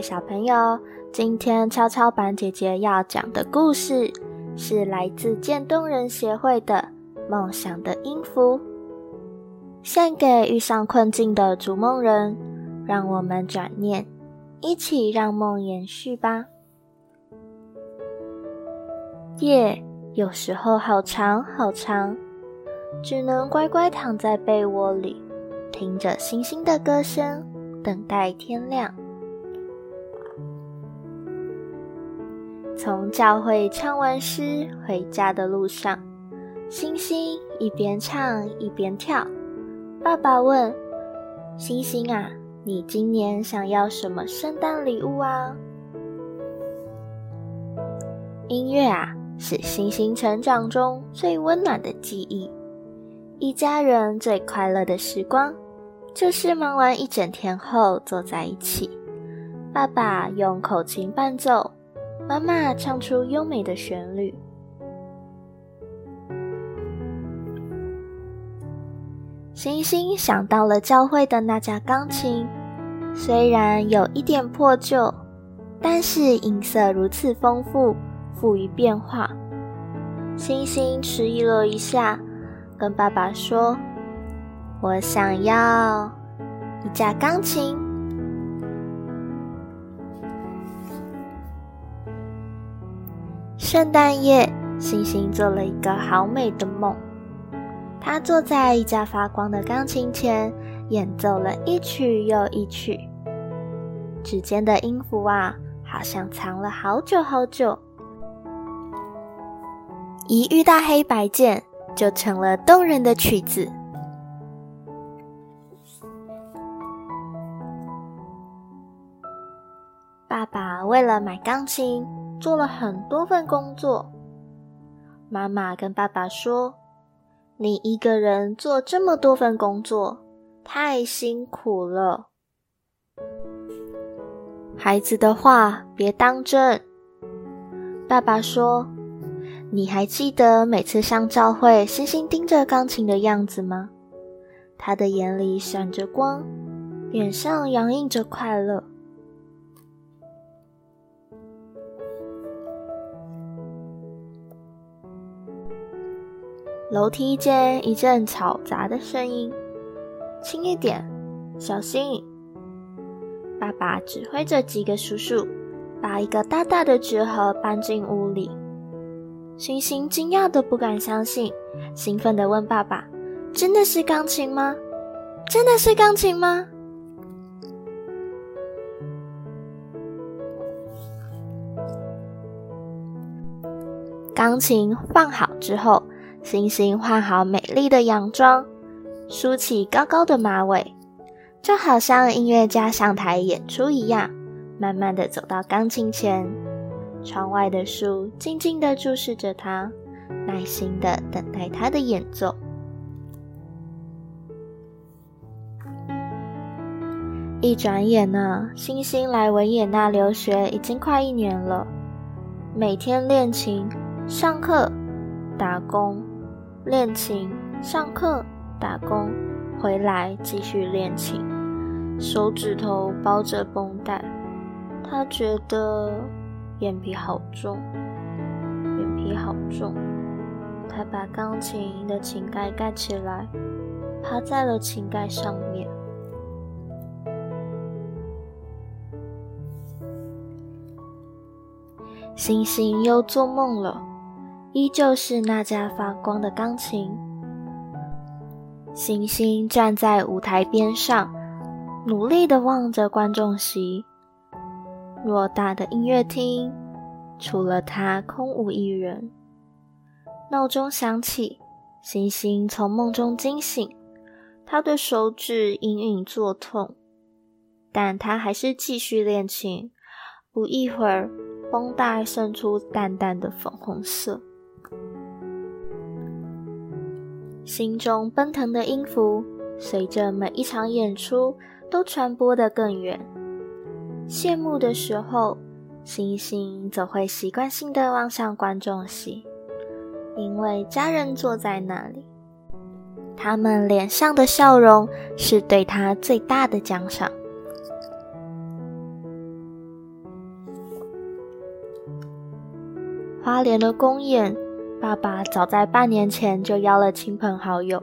小朋友，今天跷跷板姐姐要讲的故事是来自渐冻人协会的《梦想的音符》，献给遇上困境的逐梦人。让我们转念，一起让梦延续吧。夜有时候好长好长，只能乖乖躺在被窝里，听着星星的歌声，等待天亮。从教会唱完诗回家的路上，星星一边唱一边跳。爸爸问：“星星啊，你今年想要什么圣诞礼物啊？”音乐啊，是星星成长中最温暖的记忆。一家人最快乐的时光，就是忙完一整天后坐在一起，爸爸用口琴伴奏。妈妈唱出优美的旋律。星星想到了教会的那架钢琴，虽然有一点破旧，但是音色如此丰富，富于变化。星星迟疑了一下，跟爸爸说：“我想要一架钢琴。”圣诞夜，星星做了一个好美的梦。他坐在一架发光的钢琴前，演奏了一曲又一曲。指尖的音符啊，好像藏了好久好久。一遇到黑白键，就成了动人的曲子。爸爸为了买钢琴。做了很多份工作，妈妈跟爸爸说：“你一个人做这么多份工作，太辛苦了。”孩子的话别当真。爸爸说：“你还记得每次上教会，星星盯着钢琴的样子吗？他的眼里闪着光，脸上洋溢着快乐。”楼梯间一阵嘈杂的声音，轻一点，小心！爸爸指挥着几个叔叔，把一个大大的纸盒搬进屋里。星星惊讶的不敢相信，兴奋的问爸爸：“真的是钢琴吗？真的是钢琴吗？”钢琴放好之后。星星换好美丽的洋装，梳起高高的马尾，就好像音乐家上台演出一样，慢慢的走到钢琴前。窗外的树静静的注视着他，耐心的等待他的演奏。一转眼呢，星星来维也纳留学已经快一年了，每天练琴、上课、打工。练琴、上课、打工，回来继续练琴，手指头包着绷带。他觉得眼皮好重，眼皮好重。他把钢琴的琴盖盖起来，趴在了琴盖上面。星星又做梦了。依旧是那架发光的钢琴。星星站在舞台边上，努力的望着观众席。偌大的音乐厅，除了他，空无一人。闹钟响起，星星从梦中惊醒，他的手指隐隐作痛，但他还是继续练琴。不一会儿，绷带渗出淡淡的粉红色。心中奔腾的音符，随着每一场演出都传播得更远。谢幕的时候，星星总会习惯性的望向观众席，因为家人坐在那里，他们脸上的笑容是对他最大的奖赏。花莲的公演爸爸早在半年前就邀了亲朋好友，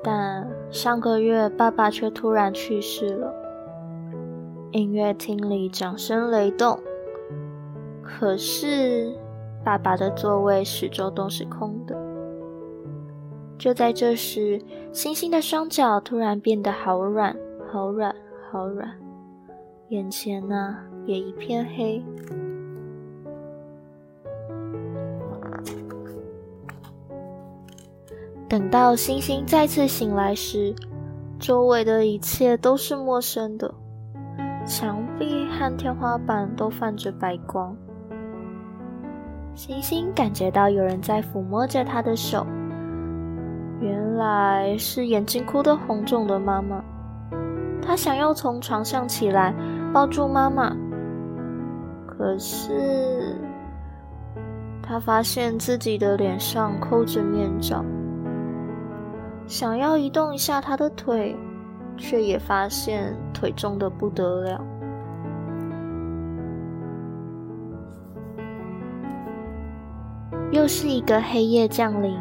但上个月爸爸却突然去世了。音乐厅里掌声雷动，可是爸爸的座位始终都是空的。就在这时，星星的双脚突然变得好软，好软，好软，眼前呢也一片黑。等到星星再次醒来时，周围的一切都是陌生的，墙壁和天花板都泛着白光。星星感觉到有人在抚摸着他的手，原来是眼睛哭得红肿的妈妈。他想要从床上起来抱住妈妈，可是他发现自己的脸上扣着面罩。想要移动一下他的腿，却也发现腿重的不得了。又是一个黑夜降临，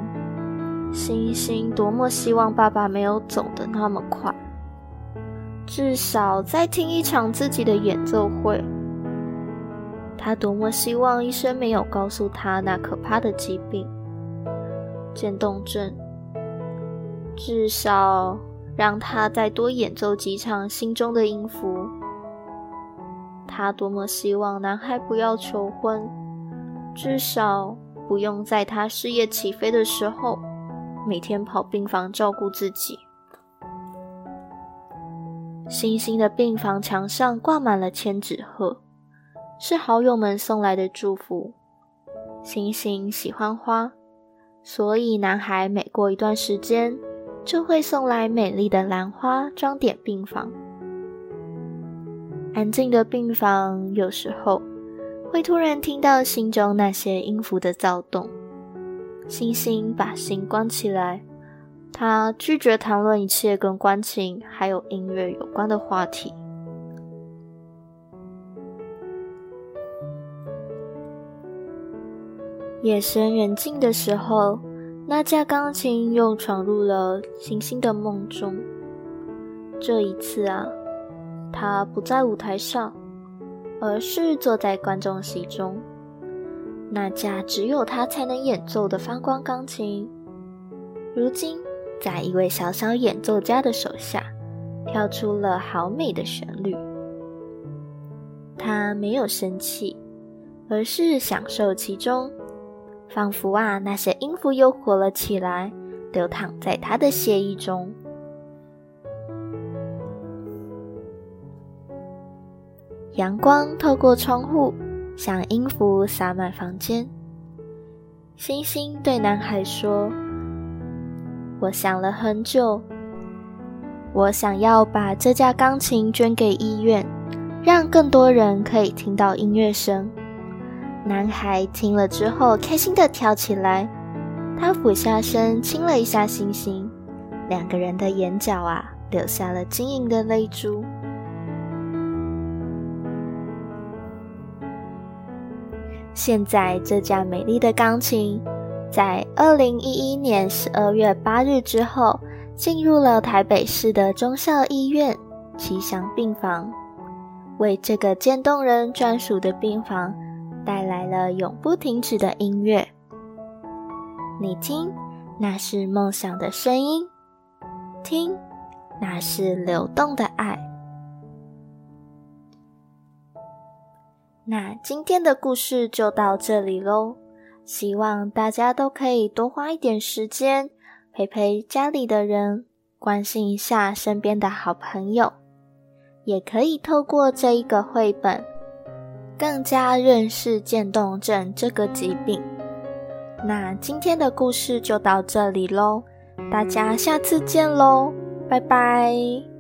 星星多么希望爸爸没有走的那么快，至少再听一场自己的演奏会。他多么希望医生没有告诉他那可怕的疾病——渐冻症。至少让他再多演奏几场心中的音符。他多么希望男孩不要求婚，至少不用在他事业起飞的时候每天跑病房照顾自己。星星的病房墙上挂满了千纸鹤，是好友们送来的祝福。星星喜欢花，所以男孩每过一段时间。就会送来美丽的兰花装点病房。安静的病房有时候会突然听到心中那些音符的躁动。星星把心关起来，他拒绝谈论一切跟关情还有音乐有关的话题。夜深人静的时候。那架钢琴又闯入了星星的梦中。这一次啊，他不在舞台上，而是坐在观众席中。那架只有他才能演奏的发光钢琴，如今在一位小小演奏家的手下，跳出了好美的旋律。他没有生气，而是享受其中。仿佛啊，那些音符又活了起来，流淌在他的血液中。阳光透过窗户，像音符洒满房间。星星对男孩说：“我想了很久，我想要把这架钢琴捐给医院，让更多人可以听到音乐声。”男孩听了之后，开心的跳起来。他俯下身亲了一下星星，两个人的眼角啊，流下了晶莹的泪珠。现在，这架美丽的钢琴，在二零一一年十二月八日之后，进入了台北市的中校医院吉祥病房，为这个渐冻人专属的病房。带来了永不停止的音乐，你听，那是梦想的声音；听，那是流动的爱。那今天的故事就到这里喽，希望大家都可以多花一点时间陪陪家里的人，关心一下身边的好朋友，也可以透过这一个绘本。更加认识渐冻症这个疾病。那今天的故事就到这里喽，大家下次见喽，拜拜。